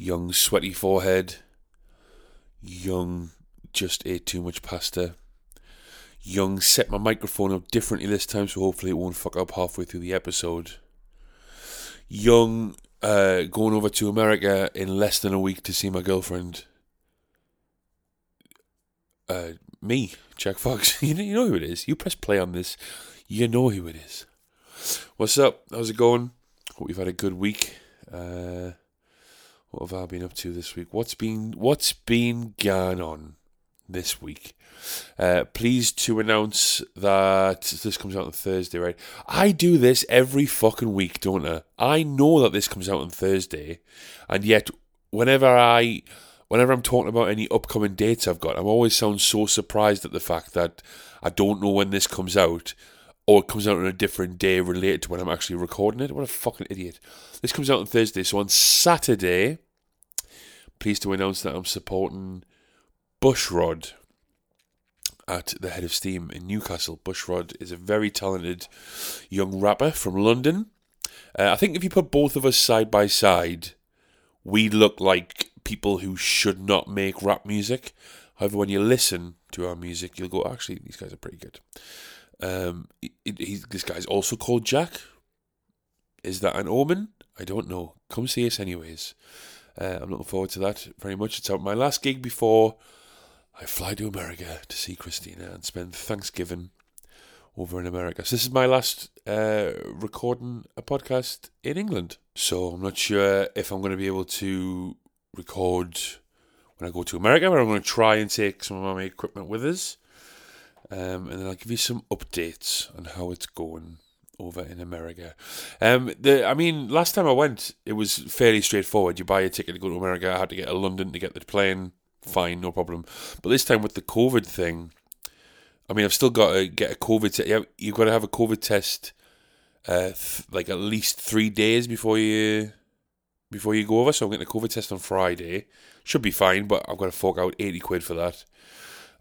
young sweaty forehead, young just ate too much pasta, young set my microphone up differently this time so hopefully it won't fuck up halfway through the episode, young uh, going over to America in less than a week to see my girlfriend. Uh, me, Jack Fox. you know, you know who it is. You press play on this, you know who it is. What's up? How's it going? Hope you've had a good week. Uh, what have I been up to this week? What's been What's been going on this week? Uh, pleased to announce that this comes out on Thursday, right? I do this every fucking week, don't I? I know that this comes out on Thursday, and yet whenever I whenever I'm talking about any upcoming dates I've got, I'm always sound so surprised at the fact that I don't know when this comes out, or it comes out on a different day related to when I'm actually recording it. What a fucking idiot! This comes out on Thursday, so on Saturday, pleased to announce that I'm supporting Bushrod at the head of steam in Newcastle. Bushrod is a very talented young rapper from London. Uh, I think if you put both of us side by side, we look like people who should not make rap music. However, when you listen to our music, you'll go, actually, these guys are pretty good. Um, he, he, this guy's also called Jack. Is that an omen? I don't know. Come see us anyways. Uh, I'm looking forward to that very much. It's my last gig before I fly to America to see Christina and spend Thanksgiving over in America. So this is my last uh, recording a podcast in England. So I'm not sure if I'm going to be able to record when I go to America, but I'm going to try and take some of my equipment with us. Um, and then I'll give you some updates on how it's going over in America. Um, the I mean, last time I went, it was fairly straightforward. You buy a ticket to go to America. I had to get a London to get the plane. Fine, no problem. But this time with the COVID thing, I mean, I've still got to get a COVID test. You you've got to have a COVID test, uh, th- like at least three days before you before you go over. So I'm getting a COVID test on Friday. Should be fine, but I've got to fork out eighty quid for that.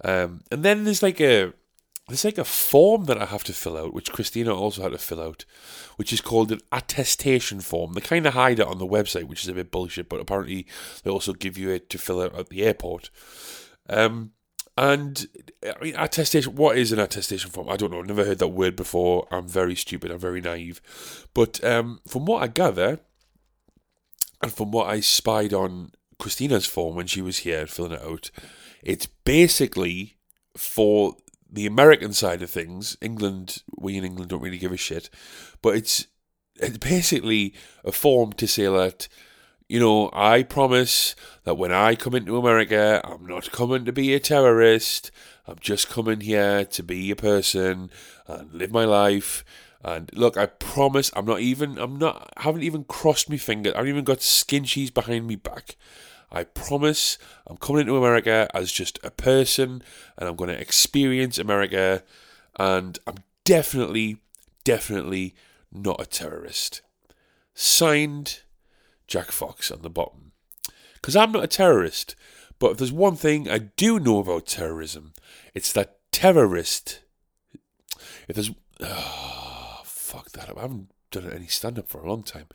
Um, and then there's like a there's like a form that I have to fill out, which Christina also had to fill out, which is called an attestation form. They kind of hide it on the website, which is a bit bullshit, but apparently they also give you it to fill out at the airport. Um, and I mean, attestation. What is an attestation form? I don't know. I've never heard that word before. I'm very stupid. I'm very naive. But um, from what I gather, and from what I spied on Christina's form when she was here filling it out, it's basically for the American side of things. England, we in England don't really give a shit, but it's it's basically a form to say that you know I promise that when I come into America, I'm not coming to be a terrorist. I'm just coming here to be a person and live my life. And look, I promise I'm not even I'm not I haven't even crossed my finger. I haven't even got skin cheese behind me back. I promise I'm coming into America as just a person and I'm going to experience America and I'm definitely, definitely not a terrorist. Signed Jack Fox on the bottom. Because I'm not a terrorist, but if there's one thing I do know about terrorism, it's that terrorist. If there's. Oh, fuck that. up. I haven't done any stand up for a long time.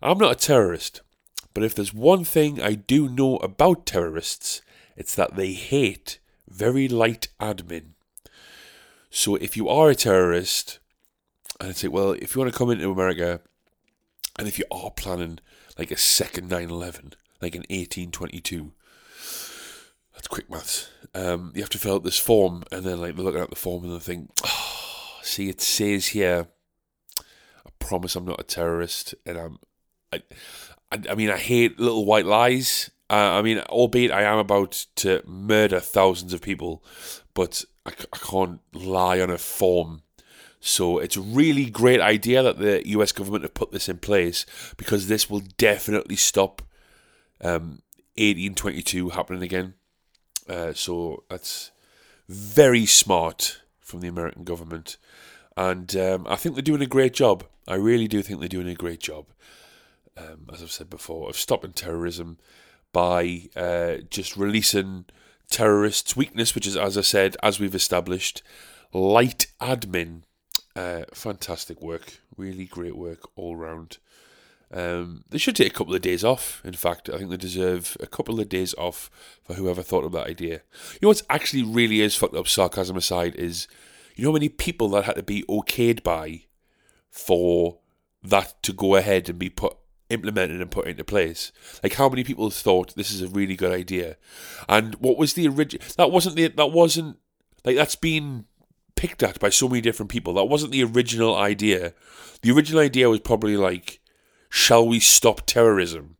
I'm not a terrorist, but if there's one thing I do know about terrorists, it's that they hate very light admin. So if you are a terrorist, and I'd say, well, if you want to come into America, and if you are planning like a second 9 11, like in 1822, that's quick maths. Um, you have to fill out this form, and then like they're looking at the form and they think, oh, see, it says here, I promise I'm not a terrorist, and I'm, I, I, I mean, I hate little white lies. Uh, I mean, albeit I am about to murder thousands of people, but I, I can't lie on a form. So it's a really great idea that the US government have put this in place because this will definitely stop um, 1822 happening again. Uh, so that's very smart from the American government. And um, I think they're doing a great job. I really do think they're doing a great job, um, as I've said before, of stopping terrorism by uh, just releasing terrorists' weakness, which is, as I said, as we've established, light admin. Uh, fantastic work, really great work all round. Um, they should take a couple of days off. In fact, I think they deserve a couple of days off for whoever thought of that idea. You know what's actually really is fucked up, sarcasm aside, is you know how many people that had to be okayed by for that to go ahead and be put implemented and put into place. Like how many people thought this is a really good idea, and what was the original? That wasn't the that wasn't like that's been picked at by so many different people. That wasn't the original idea. The original idea was probably like, shall we stop terrorism?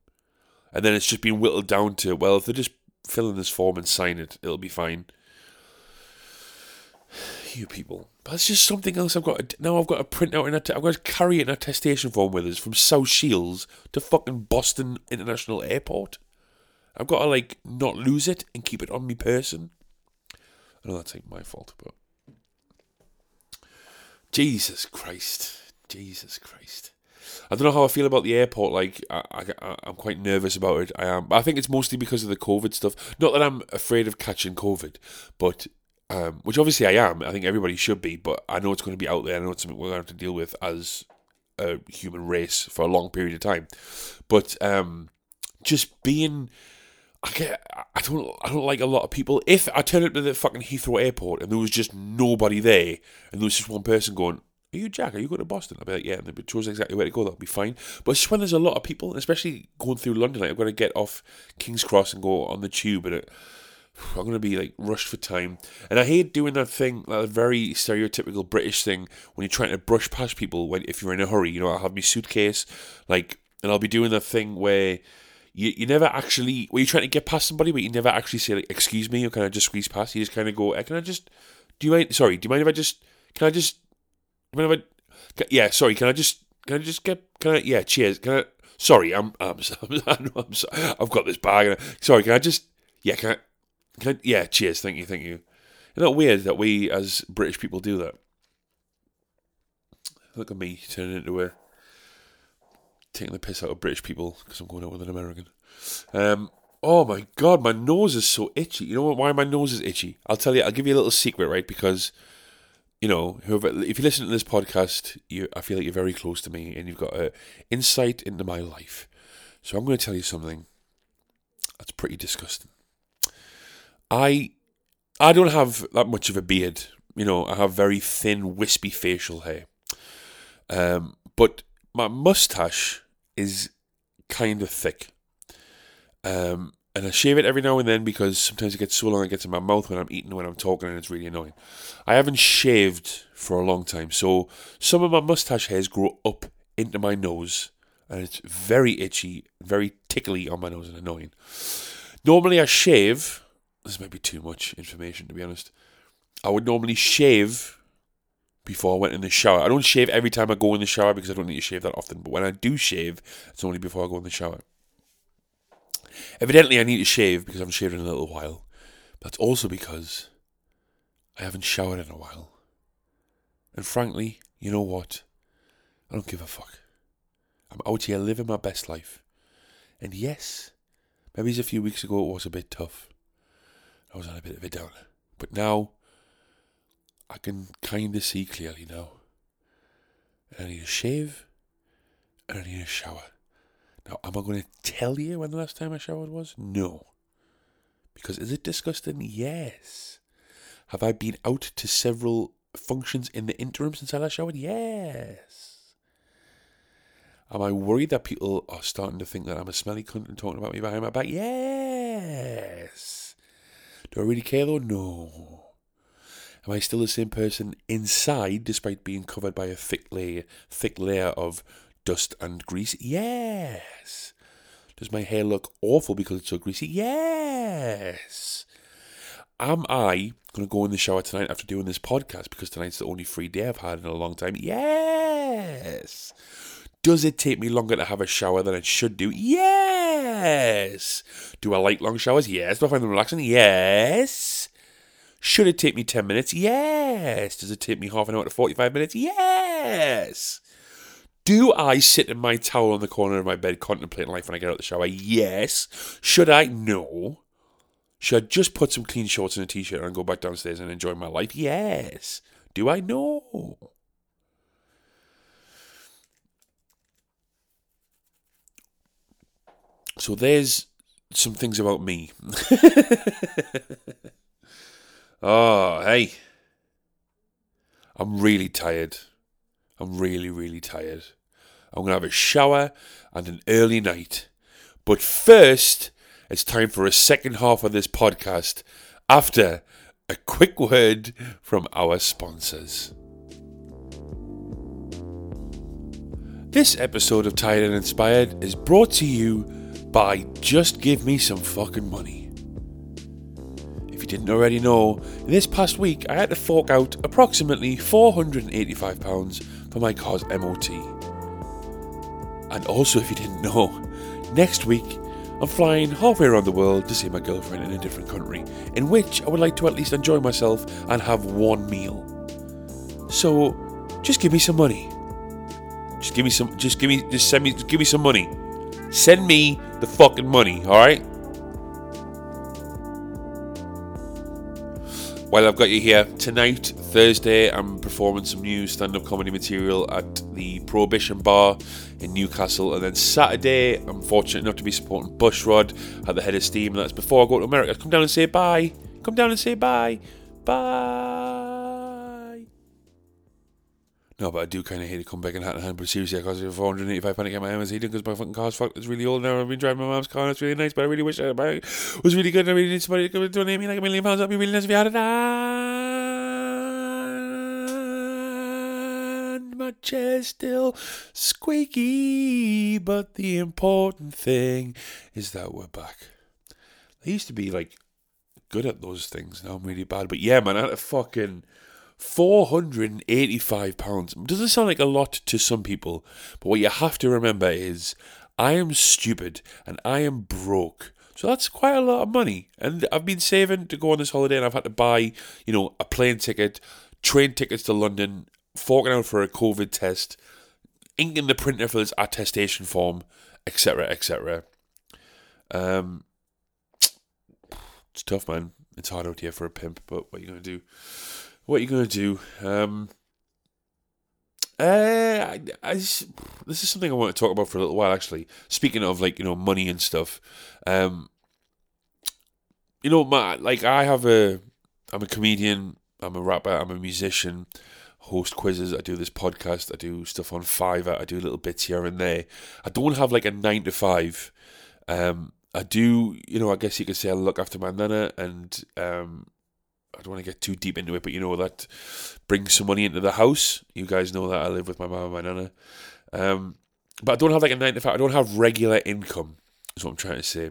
And then it's just been whittled down to well, if they just fill in this form and sign it, it'll be fine you people. But it's just something else I've got to, now I've got to print out and I've got to carry an attestation form with us from South Shields to fucking Boston International Airport. I've got to like not lose it and keep it on me person. I know that's like my fault, but Jesus Christ, Jesus Christ. I don't know how I feel about the airport. Like I, I, I'm quite nervous about it. I am. I think it's mostly because of the COVID stuff. Not that I'm afraid of catching COVID, but um, which obviously I am. I think everybody should be, but I know it's going to be out there. I know it's something we're going to have to deal with as a human race for a long period of time. But um, just being, I get, I don't, I don't like a lot of people. If I turn up to the fucking Heathrow Airport and there was just nobody there, and there was just one person going, "Are you Jack? Are you going to Boston?" I'd be like, "Yeah," and they chose exactly where to go. That'll be fine. But it's just when there's a lot of people, especially going through London, like I've got to get off King's Cross and go on the tube, and it I'm to be like rushed for time. And I hate doing that thing, that very stereotypical British thing when you're trying to brush past people when if you're in a hurry. You know, I'll have my suitcase, like, and I'll be doing that thing where you, you never actually, where you're trying to get past somebody, but you never actually say, like, excuse me, or can I just squeeze past? You just kind of go, eh, can I just, do you mind, sorry, do you mind if I just, can I just, do you mind if I, yeah, sorry, can I just, can I just get, can I, yeah, cheers, can I, sorry, I'm, I'm, I'm, I'm, I'm sorry, I've got this bag, sorry, can I just, yeah, can I, I, yeah, cheers. Thank you, thank you. Isn't that weird that we as British people do that? Look at me turning into a taking the piss out of British people because I'm going out with an American. Um, oh my god, my nose is so itchy. You know why my nose is itchy? I'll tell you. I'll give you a little secret, right? Because you know, whoever, if you listen to this podcast, you, I feel like you're very close to me and you've got an insight into my life. So I'm going to tell you something that's pretty disgusting. I I don't have that much of a beard. You know, I have very thin, wispy facial hair. Um, but my mustache is kind of thick. Um, and I shave it every now and then because sometimes it gets so long it gets in my mouth when I'm eating, when I'm talking, and it's really annoying. I haven't shaved for a long time, so some of my mustache hairs grow up into my nose, and it's very itchy, very tickly on my nose and annoying. Normally, I shave this might be too much information to be honest. I would normally shave before I went in the shower. I don't shave every time I go in the shower because I don't need to shave that often. But when I do shave, it's only before I go in the shower. Evidently, I need to shave because I haven't shaved in a little while. But that's also because I haven't showered in a while. And frankly, you know what? I don't give a fuck. I'm out here living my best life. And yes, maybe a few weeks ago it was a bit tough. I was on a bit of a downer. But now I can kind of see clearly now. And I need a shave and I need a shower. Now, am I going to tell you when the last time I showered was? No. Because is it disgusting? Yes. Have I been out to several functions in the interim since I last showered? Yes. Am I worried that people are starting to think that I'm a smelly cunt and talking about me behind my back? Yes. Do I really care though? No. Am I still the same person inside despite being covered by a thick layer, thick layer of dust and grease? Yes. Does my hair look awful because it's so greasy? Yes. Am I going to go in the shower tonight after doing this podcast because tonight's the only free day I've had in a long time? Yes. Does it take me longer to have a shower than it should do? Yes. Yes. Do I like long showers? Yes. Do I find them relaxing? Yes. Should it take me 10 minutes? Yes. Does it take me half an hour to 45 minutes? Yes. Do I sit in my towel on the corner of my bed contemplating life when I get out of the shower? Yes. Should I? No. Should I just put some clean shorts and a t shirt and go back downstairs and enjoy my life? Yes. Do I? No. So there's some things about me. oh, hey. I'm really tired. I'm really, really tired. I'm going to have a shower and an early night. But first, it's time for a second half of this podcast after a quick word from our sponsors. This episode of Tired and Inspired is brought to you by Just Give Me Some Fucking Money. If you didn't already know, this past week I had to fork out approximately £485 for my car's MOT. And also, if you didn't know, next week I'm flying halfway around the world to see my girlfriend in a different country, in which I would like to at least enjoy myself and have one meal. So, just give me some money. Just give me some. Just give me. Just send me. Just give me some money. Send me the fucking money. All right. While I've got you here tonight, Thursday, I'm performing some new stand-up comedy material at the Prohibition Bar in Newcastle, and then Saturday, I'm fortunate enough to be supporting Bushrod at the Head of Steam. That's before I go to America. Come down and say bye. Come down and say bye. Bye. No, but I do kind of hate to come back in hat in hand. But seriously, I cost you 485 pounds to get my MSC done because my fucking car's fucked. It's really old now. I've been driving my mom's car and it's really nice, but I really wish I it was really good. I really need somebody to come and donate me like a million pounds. That'd be really nice if you had it. And my chair's still squeaky, but the important thing is that we're back. I used to be like good at those things. Now I'm really bad. But yeah, man, I had a fucking £485. Doesn't sound like a lot to some people, but what you have to remember is I am stupid and I am broke. So that's quite a lot of money. And I've been saving to go on this holiday and I've had to buy, you know, a plane ticket, train tickets to London, forking out for a COVID test, inking the printer for this attestation form, etc., etc. Um, it's tough, man. It's hard out here for a pimp, but what are you going to do? What are you going to do? Um, uh, I, I, this is something I want to talk about for a little while. Actually, speaking of like you know money and stuff, um, you know, my like I have a, I'm a comedian, I'm a rapper, I'm a musician, host quizzes, I do this podcast, I do stuff on Fiverr, I do little bits here and there. I don't have like a nine to five. Um, I do, you know, I guess you could say I look after my nana and um, I don't want to get too deep into it, but you know that brings some money into the house. You guys know that I live with my mum and my nana. Um, but I don't have like a nine to five. I don't have regular income. Is what I'm trying to say.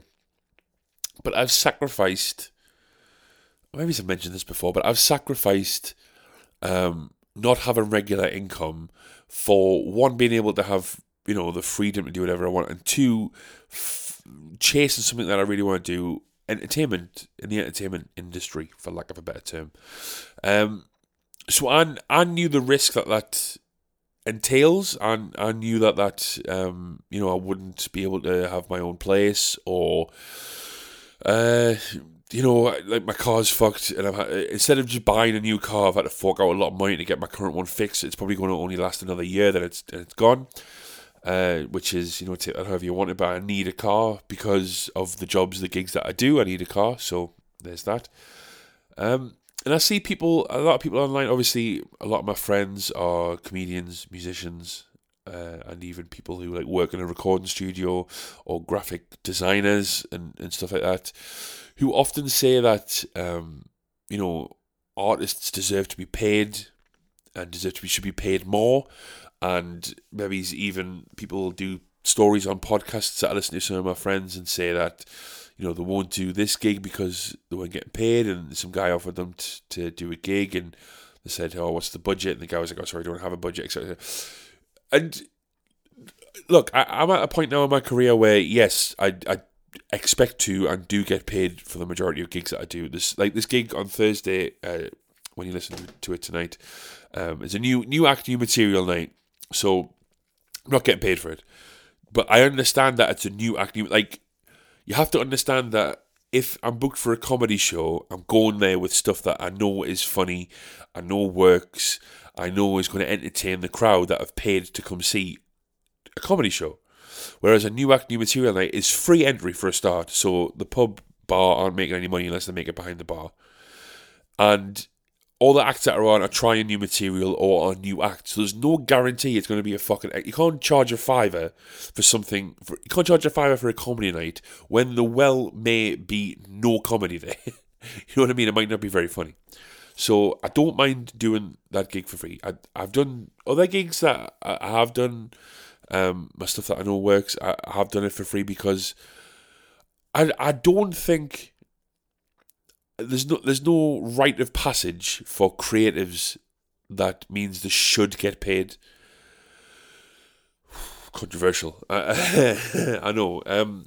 But I've sacrificed. Maybe I've mentioned this before, but I've sacrificed um, not having regular income for one being able to have you know the freedom to do whatever I want, and two f- chasing something that I really want to do entertainment in the entertainment industry, for lack of a better term. Um, so I I knew the risk that that entails, and I knew that that um, you know I wouldn't be able to have my own place or. Uh, you know, like my car's fucked, and I've had, instead of just buying a new car, I've had to fork out a lot of money to get my current one fixed. It's probably going to only last another year, then it's then it's gone uh, which is you know take that however you want it. But I need a car because of the jobs, the gigs that I do. I need a car, so there's that. Um, and I see people, a lot of people online. Obviously, a lot of my friends are comedians, musicians, uh, and even people who like work in a recording studio or graphic designers and, and stuff like that, who often say that um, you know artists deserve to be paid and deserve to be should be paid more and maybe even people do stories on podcasts that I listen to some of my friends and say that you know they won't do this gig because they weren't getting paid, and some guy offered them t- to do a gig, and they said, "Oh, what's the budget?" And the guy was like, "Oh, sorry, I don't have a budget." Etc. And look, I, am at a point now in my career where yes, I I expect to and do get paid for the majority of gigs that I do. This like this gig on Thursday, uh, when you listen to it tonight, um, is a new new act, new material night. So I'm not getting paid for it, but I understand that it's a new act. Like you have to understand that if I'm booked for a comedy show, I'm going there with stuff that I know is funny, I know works, I know is going to entertain the crowd that have paid to come see a comedy show. Whereas a new act, new material night is free entry for a start, so the pub bar aren't making any money unless they make it behind the bar. And all the acts that are on are trying new material or are new acts. So there's no guarantee it's going to be a fucking. You can't charge a fiver for something. For, you can't charge a fiver for a comedy night when the well may be no comedy there. you know what I mean? It might not be very funny. So I don't mind doing that gig for free. I, I've done other gigs that I, I have done um, my stuff that I know works. I, I have done it for free because I I don't think there's no there's no rite of passage for creatives that means they should get paid. Controversial, I, know. Um,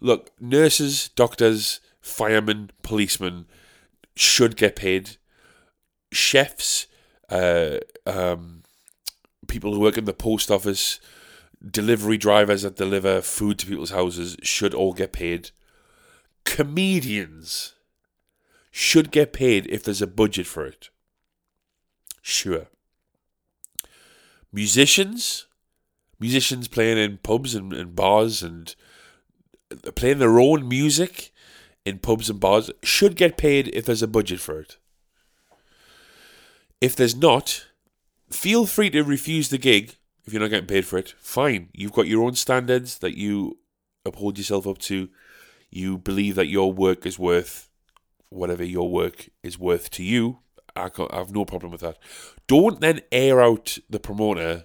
look, nurses, doctors, firemen, policemen should get paid. Chefs, uh, um, people who work in the post office, delivery drivers that deliver food to people's houses should all get paid. Comedians should get paid if there's a budget for it. Sure. Musicians, musicians playing in pubs and, and bars and playing their own music in pubs and bars should get paid if there's a budget for it. If there's not, feel free to refuse the gig if you're not getting paid for it, fine. You've got your own standards that you uphold yourself up to. You believe that your work is worth whatever your work is worth to you. I, I have no problem with that. Don't then air out the promoter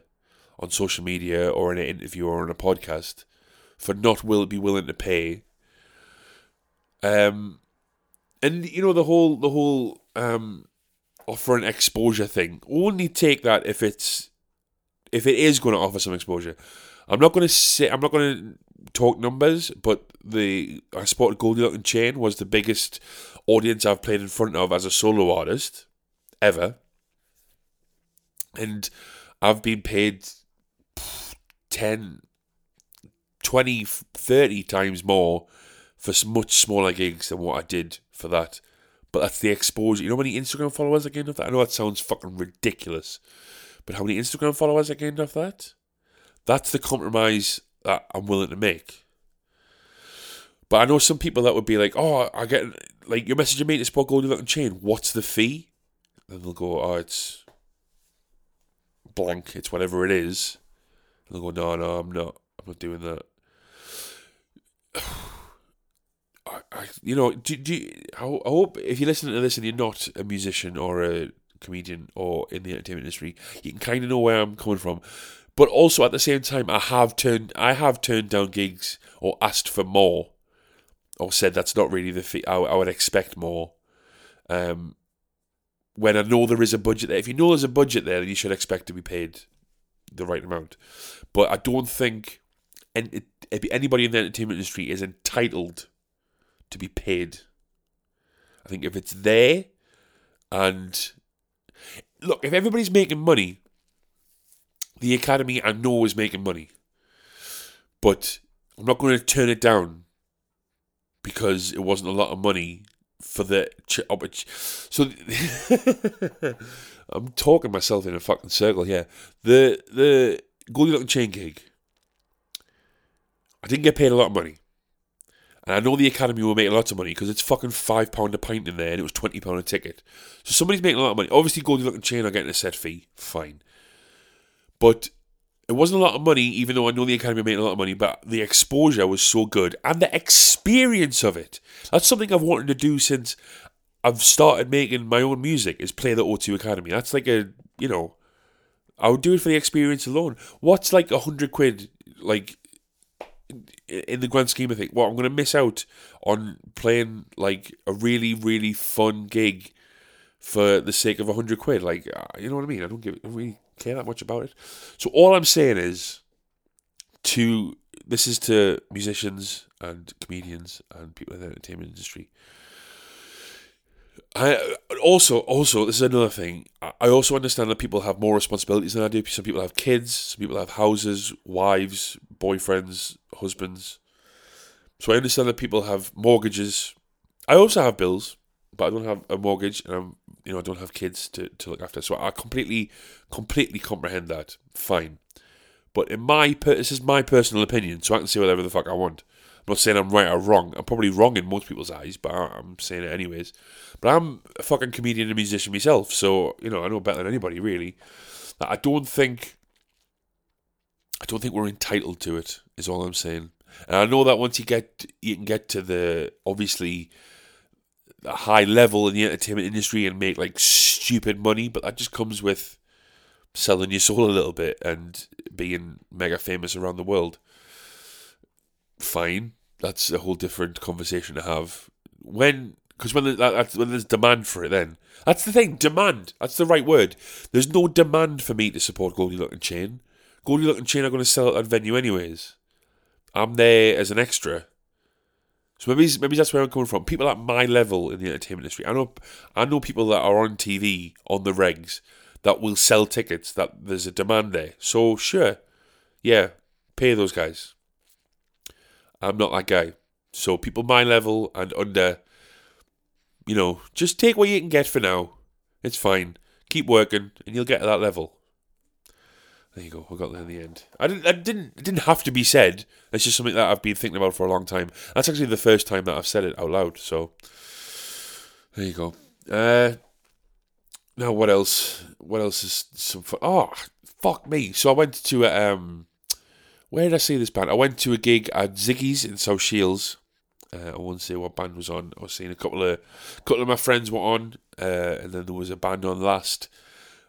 on social media or in an interview or on a podcast for not will be willing to pay. Um, and you know the whole the whole um offering exposure thing. Only take that if it's if it is going to offer some exposure. I'm not going to say I'm not going to talk numbers, but the I spotted Goldie Lookin Chain was the biggest audience I've played in front of as a solo artist ever, and I've been paid 10, 20, 30 times more for much smaller gigs than what I did for that. But that's the exposure. You know how many Instagram followers I gained off that? I know that sounds fucking ridiculous. But how many Instagram followers I gained off that? That's the compromise that I'm willing to make. But I know some people that would be like, oh, I get, like, your message me to Spot Look and Chain, what's the fee? And they'll go, oh, it's blank, it's whatever it is. And they'll go, no, no, I'm not, I'm not doing that. I, I, you know, do, do I hope if you're listening to this and you're not a musician or a comedian or in the entertainment industry, you can kind of know where I'm coming from. But also at the same time, I have turned I have turned down gigs or asked for more, or said that's not really the fee. I, I would expect more. Um, when I know there is a budget there, if you know there's a budget there, then you should expect to be paid the right amount. But I don't think anybody in the entertainment industry is entitled to be paid. I think if it's there and look, if everybody's making money, the academy I know is making money, but I'm not going to turn it down because it wasn't a lot of money for the oh, so I'm talking myself in a fucking circle here. The the Goldie Lookin Chain gig, I didn't get paid a lot of money. And I know the Academy will make lots of money because it's fucking five pound a pint in there, and it was twenty pound a ticket. So somebody's making a lot of money. Obviously, Goldie Lookin Chain are getting a set fee, fine. But it wasn't a lot of money, even though I know the Academy made a lot of money. But the exposure was so good, and the experience of it. That's something I've wanted to do since I've started making my own music. Is play the O2 Academy. That's like a you know, I would do it for the experience alone. What's like a hundred quid like in the grand scheme of things, well, I'm to miss out on playing like a really, really fun gig for the sake of a hundred quid. Like, uh, you know what I mean? I don't give, I don't really care that much about it. So all I'm saying is, to this is to musicians and comedians and people in the entertainment industry. I also also this is another thing. I- I also understand that people have more responsibilities than I do. Some people have kids. Some people have houses, wives, boyfriends, husbands. So I understand that people have mortgages. I also have bills, but I don't have a mortgage, and I'm you know I don't have kids to, to look after. So I completely completely comprehend that. Fine, but in my per- this is my personal opinion, so I can say whatever the fuck I want. I'm not saying I'm right or wrong. I'm probably wrong in most people's eyes, but I- I'm saying it anyways. But I'm a fucking comedian and musician myself, so you know I know better than anybody really. I don't think I don't think we're entitled to it. Is all I'm saying. And I know that once you get you can get to the obviously a high level in the entertainment industry and make like stupid money, but that just comes with selling your soul a little bit and being mega famous around the world. Fine, that's a whole different conversation to have. When because when, there- when there's demand for it, then that's the thing. Demand. That's the right word. There's no demand for me to support Goldie Lookin Chain. Goldie Lookin Chain are going to sell at that venue anyways. I'm there as an extra. So maybe maybe that's where I'm coming from. People at my level in the entertainment industry. I know I know people that are on TV on the regs that will sell tickets. That there's a demand there. So sure, yeah, pay those guys. I'm not that guy. So people my level and under, you know, just take what you can get for now. It's fine. Keep working, and you'll get to that level. There you go. I got there in the end. I didn't. I didn't. It didn't have to be said. It's just something that I've been thinking about for a long time. That's actually the first time that I've said it out loud. So there you go. Uh, now what else? What else is some fun? Oh, fuck me! So I went to a, um, where did I see this band? I went to a gig at Ziggy's in South Shields. Uh, I won't say what band was on. I was seeing a couple of, couple of my friends were on, uh, and then there was a band on last.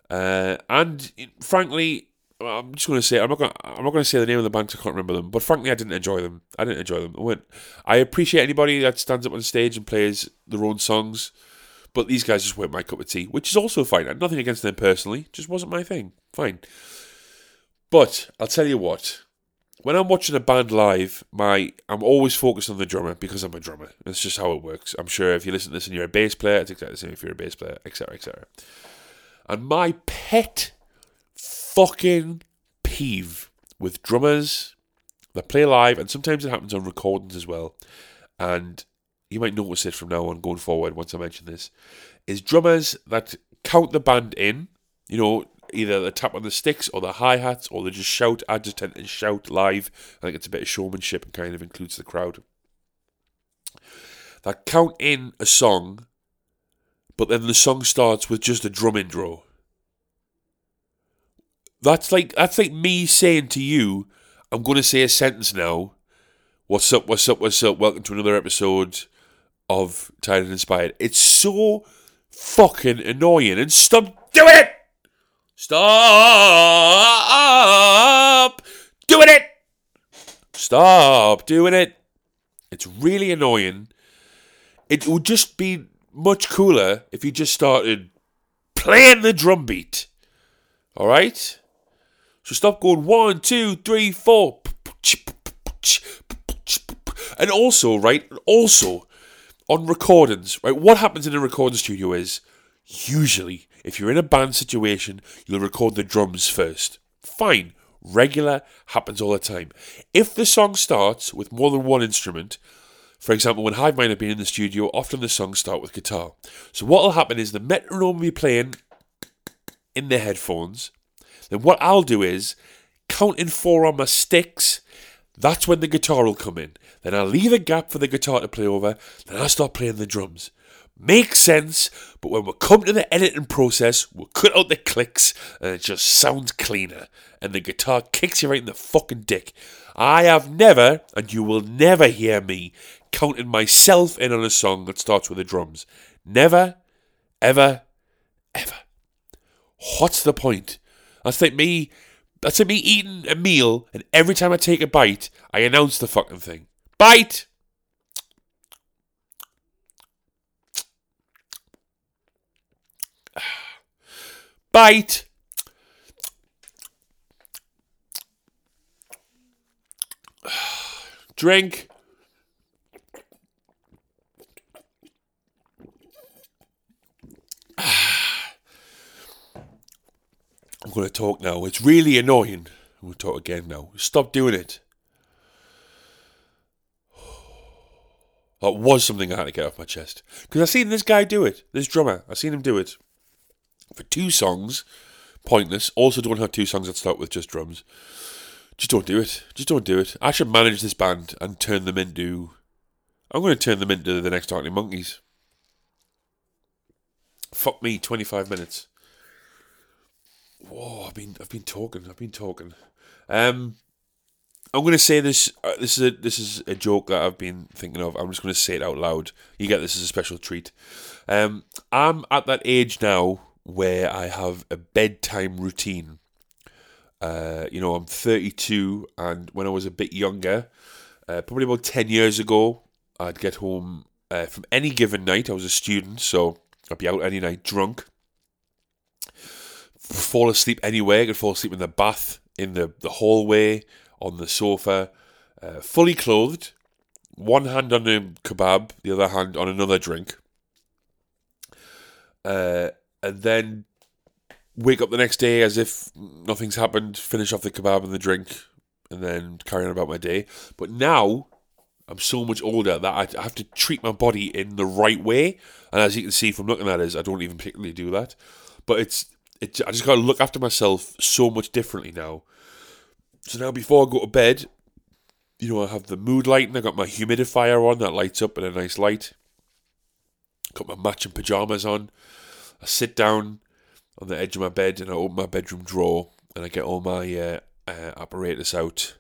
Uh, and frankly, I'm just going to say I'm not going. I'm not going to say the name of the band 'cause I can't remember them. But frankly, I didn't enjoy them. I didn't enjoy them. I went. I appreciate anybody that stands up on stage and plays their own songs, but these guys just weren't my cup of tea, which is also fine. I had nothing against them personally. Just wasn't my thing. Fine. But I'll tell you what. When I'm watching a band live, my I'm always focused on the drummer because I'm a drummer. That's just how it works. I'm sure if you listen to this and you're a bass player, it's exactly the same if you're a bass player, etc., etc. And my pet fucking peeve with drummers that play live, and sometimes it happens on recordings as well. And you might notice it from now on going forward once I mention this, is drummers that count the band in, you know, either the tap on the sticks or the hi hats, or they just shout. I just tend to shout live. I think it's a bit of showmanship and kind of includes the crowd. That count in a song, but then the song starts with just a drum intro. That's like that's like me saying to you, I'm going to say a sentence now. What's up? What's up? What's up? Welcome to another episode of Tired and Inspired. It's so fucking annoying, and stop doing it. Stop doing it. Stop doing it. It's really annoying. It would just be much cooler if you just started playing the drum beat. All right? So stop going one, two, three, four. And also, right? Also, on recordings, right? What happens in a recording studio is usually, if you're in a band situation, you'll record the drums first. Fine. Regular happens all the time. If the song starts with more than one instrument, for example, when Hive Mind have been in the studio, often the songs start with guitar. So what will happen is the metronome will be playing in their headphones. Then what I'll do is count in four on my sticks. That's when the guitar will come in. Then I'll leave a gap for the guitar to play over. Then I'll start playing the drums. Makes sense, but when we come to the editing process, we'll cut out the clicks and it just sounds cleaner. And the guitar kicks you right in the fucking dick. I have never, and you will never hear me, counting myself in on a song that starts with the drums. Never, ever, ever. What's the point? That's like me. That's like me eating a meal, and every time I take a bite, I announce the fucking thing. Bite. Bite. Drink. Going to talk now. It's really annoying. I'm going to talk again now. Stop doing it. That was something I had to get off my chest. Because i seen this guy do it. This drummer. i seen him do it. For two songs. Pointless. Also don't have two songs that start with just drums. Just don't do it. Just don't do it. I should manage this band and turn them into... I'm going to turn them into the next Arctic Monkeys. Fuck me, 25 minutes. Whoa, I've been I've been talking. I've been talking. Um, I'm going to say this. Uh, this is a this is a joke that I've been thinking of. I'm just going to say it out loud. You get this as a special treat. Um, I'm at that age now where I have a bedtime routine. Uh, you know, I'm 32, and when I was a bit younger, uh, probably about 10 years ago, I'd get home uh, from any given night. I was a student, so I'd be out any night drunk fall asleep anywhere. I could fall asleep in the bath, in the, the hallway, on the sofa, uh, fully clothed, one hand on a kebab, the other hand on another drink. Uh, and then wake up the next day as if nothing's happened, finish off the kebab and the drink, and then carry on about my day. But now I'm so much older that I have to treat my body in the right way. And as you can see from looking at it, I don't even particularly do that. But it's it, I just got to look after myself so much differently now. So now before I go to bed, you know, I have the mood lighting. I got my humidifier on that lights up in a nice light. Got my matching pajamas on. I sit down on the edge of my bed and I open my bedroom drawer and I get all my uh, uh, apparatus out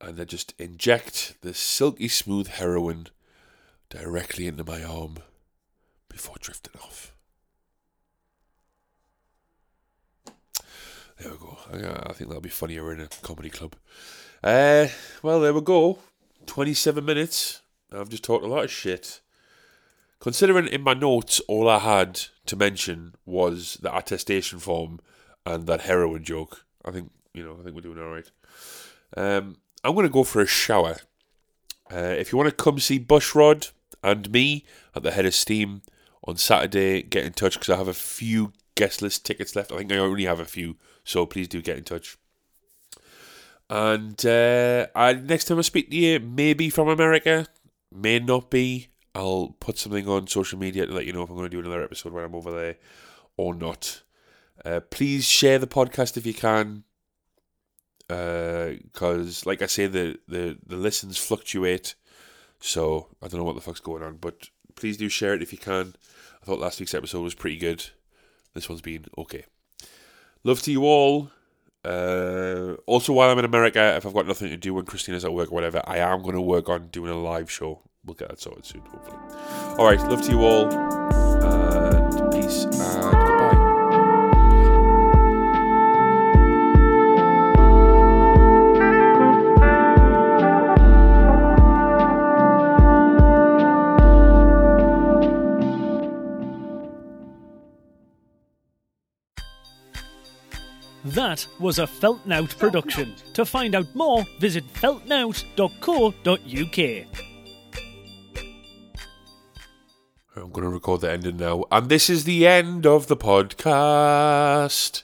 and I just inject the silky smooth heroin directly into my arm before drifting off. There we go. I, think that'll be funnier in a comedy club. Uh, well, there we go. 27 minutes. I've just talked a lot of shit. Considering in my notes, all I had to mention was the attestation form and that heroin joke. I think, you know, I think we're doing alright. Um, I'm going to go for a shower. Uh, if you want to come see Bushrod and me at the Head of Steam on Saturday, get in touch because I have a few guest list tickets left. I think I only have a few, so please do get in touch. And uh, I, next time I speak to you, maybe from America, may not be. I'll put something on social media to let you know if I'm going to do another episode when I'm over there or not. Uh, please share the podcast if you can, because, uh, like I say, the, the the listens fluctuate. So I don't know what the fuck's going on, but please do share it if you can. I thought last week's episode was pretty good. This one's been okay. Love to you all. Uh, also, while I'm in America, if I've got nothing to do when Christina's at work or whatever, I am going to work on doing a live show. We'll get that sorted soon, hopefully. All right, love to you all, and That was a Feltnout production. To find out more, visit feltnout.co.uk. I'm going to record the ending now. And this is the end of the podcast.